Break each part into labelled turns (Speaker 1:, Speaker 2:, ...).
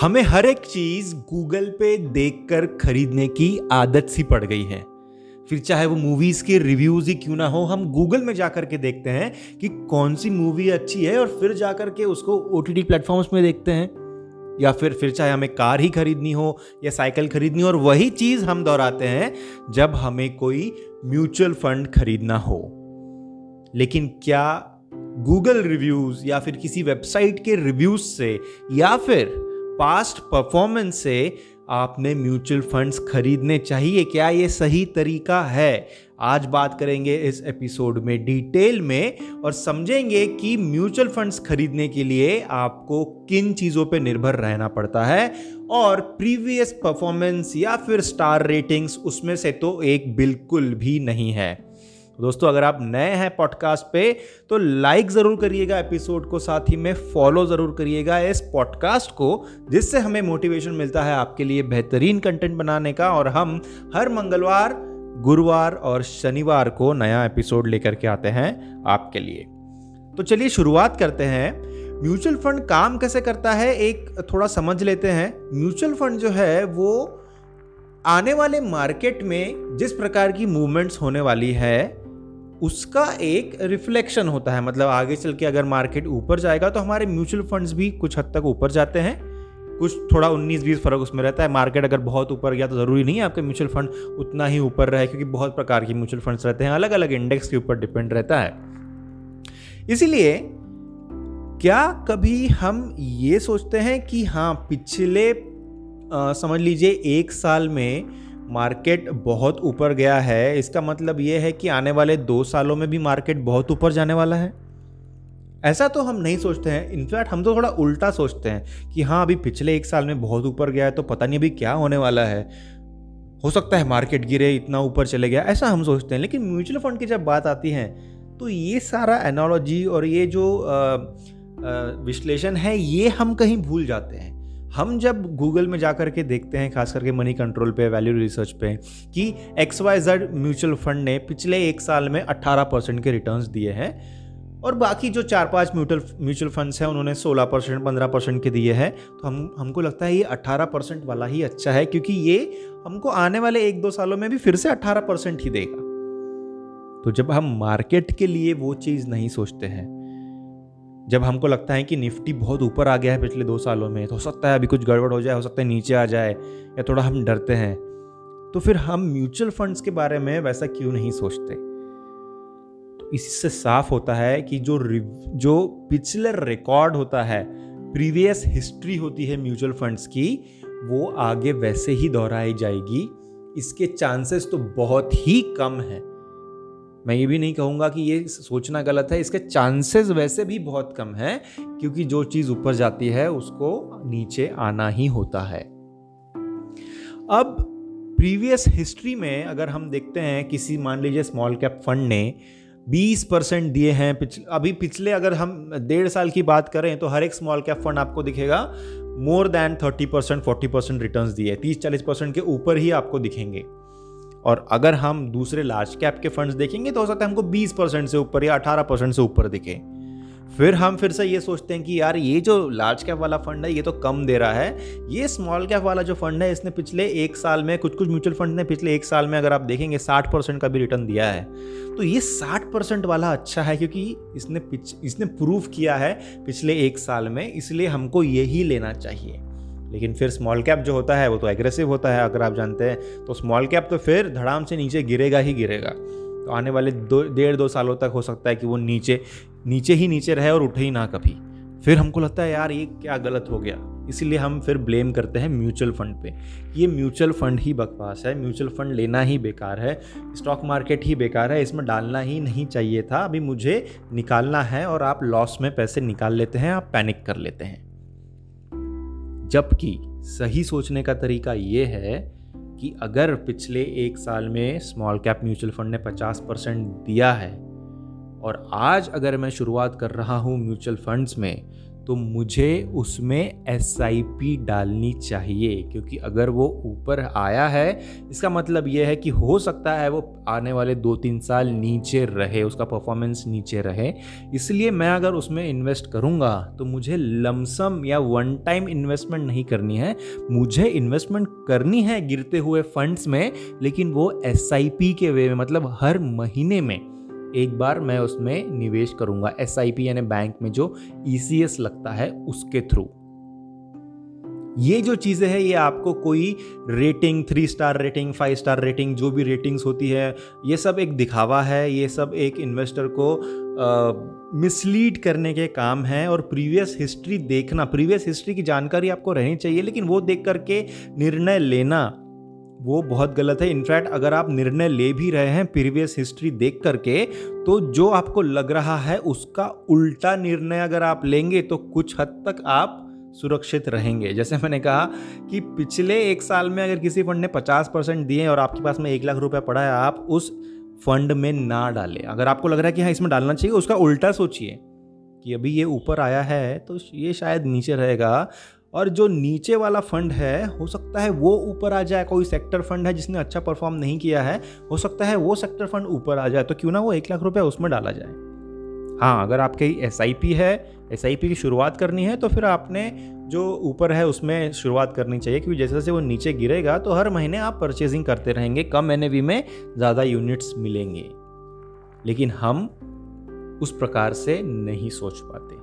Speaker 1: हमें हर एक चीज़ गूगल पे देखकर खरीदने की आदत सी पड़ गई है। फिर चाहे वो मूवीज़ के रिव्यूज़ ही क्यों ना हो, हम गूगल में जाकर के देखते हैं कि कौन सी मूवी अच्छी है और फिर जाकर के उसको ओ टी टी प्लेटफॉर्म्स में देखते हैं। या फिर फिर चाहे हमें कार ही खरीदनी हो या साइकिल खरीदनी हो और वही चीज़ हम दोहराते हैं जब हमें कोई म्यूचुअल फंड खरीदना हो। लेकिन क्या गूगल रिव्यूज़ या फिर किसी वेबसाइट के रिव्यूज़ से या फिर पास्ट परफॉर्मेंस से आपने म्यूचुअल फंड्स खरीदने चाहिए। क्या ये सही तरीका है? आज बात करेंगे इस एपिसोड में डिटेल में और समझेंगे कि म्यूचुअल फंड्स खरीदने के लिए आपको किन चीज़ों पर निर्भर रहना पड़ता है और प्रीवियस परफॉर्मेंस या फिर स्टार रेटिंग्स उसमें से तो एक बिल्कुल भी नहीं है। दोस्तों, अगर आप नए हैं पॉडकास्ट पे तो लाइक ज़रूर करिएगा एपिसोड को, साथ ही में फॉलो ज़रूर करिएगा इस पॉडकास्ट को, जिससे हमें मोटिवेशन मिलता है आपके लिए बेहतरीन कंटेंट बनाने का। और हम हर मंगलवार, गुरुवार और शनिवार को नया एपिसोड लेकर के आते हैं आपके लिए। तो चलिए शुरुआत करते हैं। म्यूचुअल फंड काम कैसे करता है, एक थोड़ा समझ लेते हैं। म्यूचुअल फंड जो है, वो आने वाले मार्केट में जिस प्रकार की मूवमेंट्स होने वाली है उसका एक रिफ्लेक्शन होता है। मतलब आगे चल के अगर मार्केट ऊपर जाएगा तो हमारे म्यूचुअल फंड्स भी कुछ हद तक ऊपर जाते हैं। कुछ थोड़ा 19-20 फ़र्क उसमें रहता है। मार्केट अगर बहुत ऊपर गया तो ज़रूरी नहीं है आपका म्यूचुअल फंड उतना ही ऊपर रहे क्योंकि बहुत प्रकार के म्यूचुअल फंड्स रहते हैं। अलग अलग इंडेक्स के ऊपर डिपेंड रहता है। इसीलिए क्या कभी हम ये सोचते हैं कि हाँ पिछले आ, समझ लीजिए एक साल में मार्केट बहुत ऊपर गया है। इसका मतलब ये है कि आने वाले दो सालों में भी मार्केट बहुत ऊपर जाने वाला है। ऐसा तो हम नहीं सोचते हैं। इनफैक्ट हम तो थोड़ा उल्टा सोचते हैं कि हाँ अभी पिछले एक साल में बहुत ऊपर गया है तो पता नहीं अभी क्या होने वाला है। हो सकता है मार्केट गिरे, इतना ऊपर चले गया, ऐसा हम सोचते हैं। लेकिन म्यूचुअल फंड की जब बात आती है तो ये सारा एनोलॉजी और ये जो विश्लेषण है, ये हम कहीं भूल जाते हैं। हम जब गूगल में जा कर के देखते हैं, खास करके मनी कंट्रोल पे वैल्यू रिसर्च पे, कि X Y Z mutual fund ने पिछले एक साल में 18 परसेंट के रिटर्न्स दिए हैं और बाकी जो चार पाँच म्यूचुअल म्यूचुअल फंड्स हैं, उन्होंने 16 परसेंट, पंद्रह परसेंट के दिए हैं। तो हम, हमको लगता है ये 18 परसेंट वाला ही अच्छा है, क्योंकि ये हमको आने वाले एक दो सालों में भी फिर से 18 परसेंट ही देगा। तो जब हम मार्केट के लिए वो चीज़ नहीं सोचते हैं जब हमको लगता है कि निफ्टी बहुत ऊपर आ गया है पिछले दो सालों में तो हो सकता है अभी कुछ गड़बड़ हो जाए, हो सकता है नीचे आ जाए, या थोड़ा हम डरते हैं। तो फिर हम म्यूचुअल फंड्स के बारे में वैसा क्यों नहीं सोचते? तो इससे साफ़ होता है कि जो जो पिछले रिकॉर्ड होता है, प्रीवियस हिस्ट्री होती है म्यूचुअल फंड्स की, वो आगे वैसे ही दोहराई जाएगी। इसके चांसेस तो बहुत ही कम है। मैं ये भी नहीं कहूँगा कि ये सोचना गलत है, इसके चांसेस वैसे भी बहुत कम हैं, क्योंकि जो चीज़ ऊपर जाती है, उसको नीचे आना ही होता है। अब प्रीवियस हिस्ट्री में अगर हम देखते हैं, किसी मान लीजिए स्मॉल कैप फंड ने 20 परसेंट दिए हैं पिछले अभी पिछले अगर हम डेढ़ साल की बात करें तो हर एक स्मॉल कैप फंड आपको दिखेगा more than 30 percent forty percent return दिए, तीस चालीस परसेंट के ऊपर ही आपको दिखेंगे। और अगर हम दूसरे लार्ज कैप के फंड्स देखेंगे तो हो सकता है हमको 20 परसेंट से ऊपर या 18 परसेंट से ऊपर दिखे। फिर हम फिर से ये सोचते हैं कि यार, ये जो लार्ज कैप वाला फंड है, ये तो कम दे रहा है। ये स्मॉल कैप वाला जो फंड है, इसने पिछले एक साल में कुछ कुछ म्यूचुअल फंड ने पिछले एक साल में अगर आप देखेंगे, साठ परसेंट का भी रिटर्न दिया है। तो ये साठ परसेंट वाला अच्छा है, क्योंकि इसने इसने प्रूव किया है पिछले एक साल में, इसलिए हमको यही लेना चाहिए। लेकिन फिर स्मॉल कैप जो होता है, वो तो एग्रेसिव होता है, अगर आप जानते हैं। तो स्मॉल कैप तो फिर धड़ाम से नीचे गिरेगा ही गिरेगा। तो आने वाले दो, डेढ़, दो सालों तक हो सकता है कि वो नीचे नीचे ही नीचे रहे और उठे ही ना कभी। फिर हमको लगता है, यार, ये क्या गलत हो गया? इसीलिए हम फिर ब्लेम करते हैं म्यूचुअल फंड पे। ये म्यूचुअल फंड ही बकवास है। म्यूचुअल फंड लेना ही बेकार है। स्टॉक मार्केट ही बेकार है। इसमें डालना ही नहीं चाहिए था। अभी मुझे निकालना है और आप लॉस में पैसे निकाल लेते हैं, आप पैनिक कर लेते हैं। जबकि सही सोचने का तरीका ये है कि अगर पिछले एक साल में स्मॉल कैप म्यूचुअल फंड ने 50 परसेंट दिया है, और आज अगर मैं शुरुआत कर रहा हूँ म्यूचुअल फंड्स में तो मुझे उसमें एसआईपी डालनी चाहिए, क्योंकि अगर वो ऊपर आया है, इसका मतलब ये है कि हो सकता है वो आने वाले दो तीन साल नीचे रहे, उसका परफॉर्मेंस नीचे रहे। इसलिए मैं अगर उसमें इन्वेस्ट करूँगा तो मुझे लमसम या वन टाइम इन्वेस्टमेंट नहीं करनी है। मुझे इन्वेस्टमेंट करनी है गिरते हुए फंड्स में, लेकिन वो एसआईपी के वे में मतलब हर महीने में। एक बार मैं उसमें निवेश करूँगा एस यानी बैंक में जो ई e लगता है उसके थ्रू ये जो चीज़ें हैं, ये आपको कोई rating three star rating five star rating जो भी रेटिंग्स होती है, ये सब एक दिखावा है, ये सब एक इन्वेस्टर को मिसलीड करने के काम है और प्रीवियस हिस्ट्री देखना प्रीवियस हिस्ट्री की जानकारी आपको रहनी चाहिए, लेकिन वो देख करके निर्णय लेना वो बहुत गलत है। इनफैक्ट अगर आप निर्णय ले भी रहे हैं प्रीवियस हिस्ट्री देख करके तो जो आपको लग रहा है उसका उल्टा निर्णय अगर आप लेंगे तो कुछ हद तक आप सुरक्षित रहेंगे। जैसे मैंने कहा कि पिछले एक साल में अगर किसी फंड ने पचास परसेंट दिए और आपके पास में एक लाख रुपया पड़ा है, आप उस फंड में ना डालें। अगर आपको लग रहा है कि हाँ इसमें डालना चाहिए, उसका उल्टा सोचिए कि अभी ये ऊपर आया है तो ये शायद नीचे रहेगा। और जो नीचे वाला फंड है, हो सकता है वो ऊपर आ जाए, कोई सेक्टर फंड है जिसने अच्छा परफॉर्म नहीं किया है, हो सकता है वो सेक्टर फंड ऊपर आ जाए तो क्यों ना वो एक लाख रुपया उसमें डाला जाए। हाँ अगर आपके एस है एस की शुरुआत करनी है तो फिर आपने जो ऊपर है उसमें शुरुआत करनी चाहिए, क्योंकि जैसे जैसे वो नीचे गिरेगा तो हर महीने आप परचेजिंग करते रहेंगे, कम एनएवी में ज़्यादा यूनिट्स मिलेंगे। लेकिन हम उस प्रकार से नहीं सोच पाते।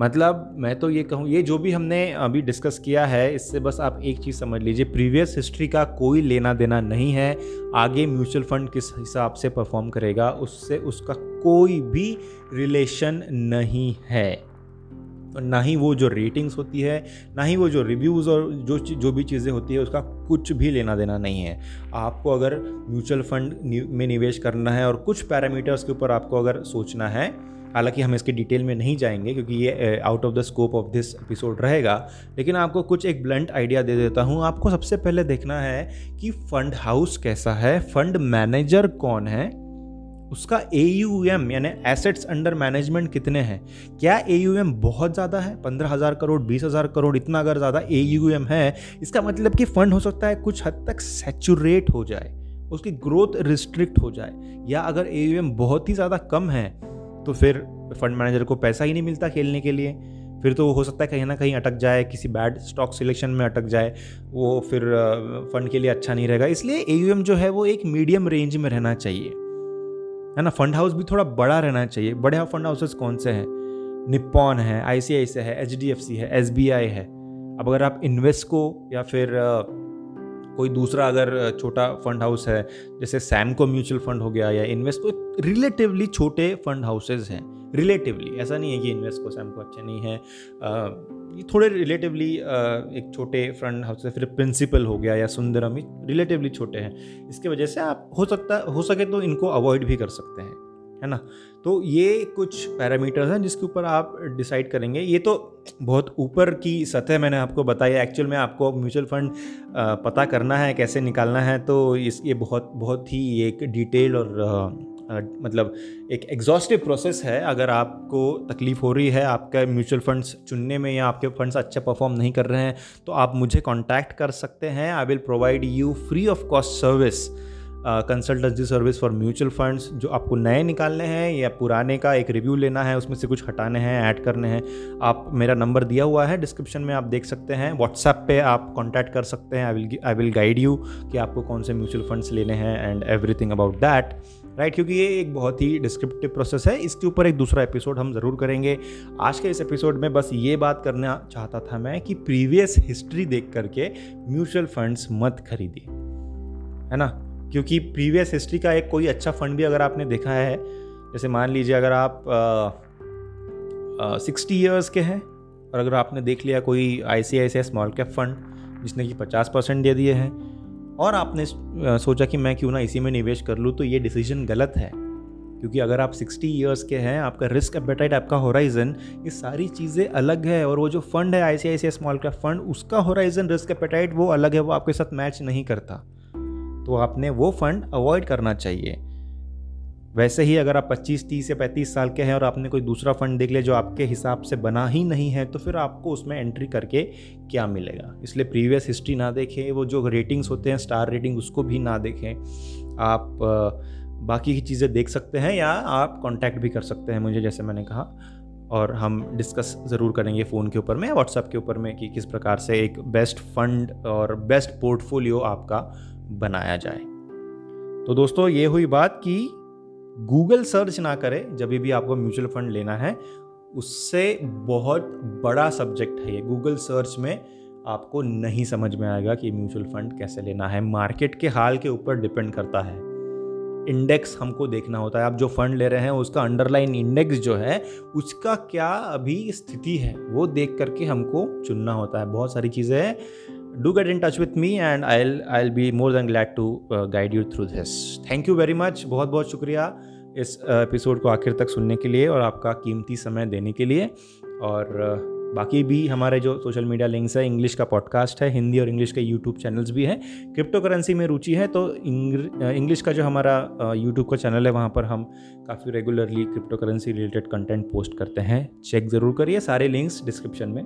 Speaker 1: मतलब मैं तो ये कहूँ, ये जो भी हमने अभी डिस्कस किया है, इससे बस आप एक चीज़ समझ लीजिए प्रीवियस हिस्ट्री का कोई लेना देना नहीं है। आगे म्यूचुअल फंड किस हिसाब से परफॉर्म करेगा, उससे उसका कोई भी रिलेशन नहीं है। और ना ही वो जो रेटिंग्स होती है, ना ही वो जो रिव्यूज़ और जो जो भी चीज़ें होती है, उसका कुछ भी लेना देना नहीं है। आपको अगर म्यूचुअल फंड में निवेश करना है और कुछ पैरामीटर्स के ऊपर आपको अगर सोचना है हालाँकि हम इसके डिटेल में नहीं जाएँगे क्योंकि ये out of the scope of this episode रहेगा। लेकिन आपको कुछ एक ब्लंट आइडिया दे देता हूँ। आपको सबसे पहले देखना है कि फंड हाउस कैसा है। फंड मैनेजर कौन है? उसका ए यानी एसेट्स अंडर मैनेजमेंट कितने हैं? क्या ए यू एम बहुत ज़्यादा है? पंद्रह हज़ार करोड़, बीस हज़ार करोड़, इतना अगर ज़्यादा ए यू एम है, इसका मतलब कि फ़ंड हो सकता है कुछ हद तक सेचूरेट हो जाए, उसकी ग्रोथ रिस्ट्रिक्ट हो जाए, या अगर ए यू एम बहुत ही ज़्यादा कम है तो फिर फंड मैनेजर को पैसा ही नहीं मिलता खेलने के लिए। फिर तो वो हो सकता है कहीं ना कहीं अटक जाए, किसी बैड स्टॉक सिलेक्शन में अटक जाए, वो फिर फंड के लिए अच्छा नहीं रहेगा। इसलिए ए जो है वो एक मीडियम रेंज में रहना चाहिए। है ना? फंड हाउस भी थोड़ा बड़ा रहना चाहिए। बड़े हाँ फंड हाउसेस कौन से हैं? निप्पॉन है आई है एचडीएफसी है एसबीआई है। अब अगर आप इन्वेस्को या फिर कोई दूसरा अगर छोटा फंड हाउस है, जैसे सैमको म्यूचुअल फंड हो गया या इन्वेस्ट इन्वेस्को रिलेटिवली छोटे फंड हाउसेज हैं। रिलेटिवली ऐसा नहीं है कि इन्वेस्को सैमको अच्छे नहीं है। ये थोड़े रिलेटिवली एक छोटे फंड हाउस फिर प्रिंसिपल हो गया या सुंदरम ही रिलेटिवली छोटे हैं। इसके वजह से आप, हो सकता, हो सके तो इनको अवॉइड भी कर सकते हैं। है ना? तो ये कुछ पैरामीटर्स हैं जिसके ऊपर आप डिसाइड करेंगे। ये तो बहुत ऊपर की सतह मैंने आपको बताई। एक्चुअल में आपको म्यूचुअल फंड पता करना है, कैसे निकालना है तो इस, ये बहुत बहुत ही एक डिटेल और मतलब एक एग्जॉस्टिव प्रोसेस है। अगर आपको तकलीफ़ हो रही है, आपका म्यूचुअल फंड्स चुनने में या आपके फंड्स अच्छे परफॉर्म नहीं कर रहे हैं तो आप मुझे कॉन्टैक्ट कर सकते हैं। I will provide you free of cost service consultancy service for mutual funds जो आपको नए निकालने हैं या पुराने का एक रिव्यू लेना है, उसमें से कुछ हटाने हैं ऐड करने हैं, आप मेरा नंबर दिया हुआ है डिस्क्रिप्शन में आप देख सकते हैं व्हाट्सएप पे आप कांटेक्ट कर सकते हैं I will I will guide you कि आपको कौन से म्यूचुअल फंड्स लेने हैं and everything about that right क्योंकि ये एक बहुत ही डिस्क्रिप्टिव प्रोसेस है। इसके ऊपर एक दूसरा एपिसोड हम ज़रूर करेंगे। आज के इस एपिसोड में बस ये बात करना चाहता था मैं कि प्रीवियस हिस्ट्री देख करके म्यूचुअल फंड्स मत खरीदिए, है ना? क्योंकि प्रीवियस हिस्ट्री का एक कोई अच्छा फंड भी अगर आपने देखा है, जैसे मान लीजिए अगर आप सिक्सटी ईयर्स के हैं और अगर आपने देख लिया कोई I C I C small cap fund जिसने कि पचास परसेंट दे दिए हैं और आपने सोचा कि मैं क्यों ना इसी में निवेश कर लूँ तो ये डिसीज़न गलत है। क्योंकि अगर आप 60 ईयर्स के हैं, आपका रिस्क एपेटाइट, आपका होराइजन, ये सारी चीज़ें अलग है और वो जो फंड है I I C small cap fund, उसका होराइजन, रिस्क एपेटाइट वो अलग है, वो आपके साथ मैच नहीं करता। तो आपने वो फंड अवॉइड करना चाहिए। वैसे ही अगर आप 25 30 या 35 साल के हैं और आपने कोई दूसरा फंड देख लिया जो आपके हिसाब से बना ही नहीं है तो फिर आपको उसमें एंट्री करके क्या मिलेगा? इसलिए प्रीवियस हिस्ट्री ना देखें, वो जो रेटिंग्स होते हैं स्टार रेटिंग उसको भी ना देखें। आप बाकी की चीज़ें देख सकते हैं या आप कॉन्टैक्ट भी कर सकते हैं मुझे, जैसे मैंने कहा। और हम डिस्कस ज़रूर करेंगे फ़ोन के ऊपर में या व्हाट्सएप के ऊपर में कि किस प्रकार से एक बेस्ट फंड और बेस्ट पोर्टफोलियो आपका बनाया जाए। तो दोस्तों, ये हुई बात कि गूगल सर्च ना करें, जब भी आपको म्यूचुअल फंड लेना है, उससे बहुत बड़ा सब्जेक्ट है ये। गूगल सर्च में आपको नहीं समझ में आएगा कि म्यूचुअल फंड कैसे लेना है। मार्केट के हाल के ऊपर डिपेंड करता है। इंडेक्स हमको देखना होता है। आप जो फंड ले रहे हैं, उसका अंडरलाइन इंडेक्स जो है, उसका क्या अभी स्थिति है, वो देख करके हमको चुनना होता है। बहुत सारी चीज़ें हैं। Do get in touch with me and I I'll be more than glad to guide you through this thank you very much बहुत बहुत शुक्रिया इस एपिसोड uh, को आखिर तक सुनने के लिए और आपका कीमती समय देने के लिए। और uh, बाकी भी हमारे जो सोशल मीडिया लिंक्स है इंग्लिश का पॉडकास्ट है हिंदी और इंग्लिश के यूट्यूब चैनल्स भी हैं क्रिप्टो करेंसी में रुचि है तो इंग्लिश का जो हमारा यूट्यूब का चैनल है वहाँ पर हम काफ़ी regularly crypto currency related content post करते हैं। चेक ज़रूर करिए सारे लिंक्स डिस्क्रिप्शन में।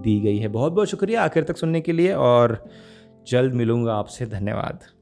Speaker 1: दी गई है। बहुत बहुत शुक्रिया आखिर तक सुनने के लिए और जल्द मिलूँगा आपसे। धन्यवाद।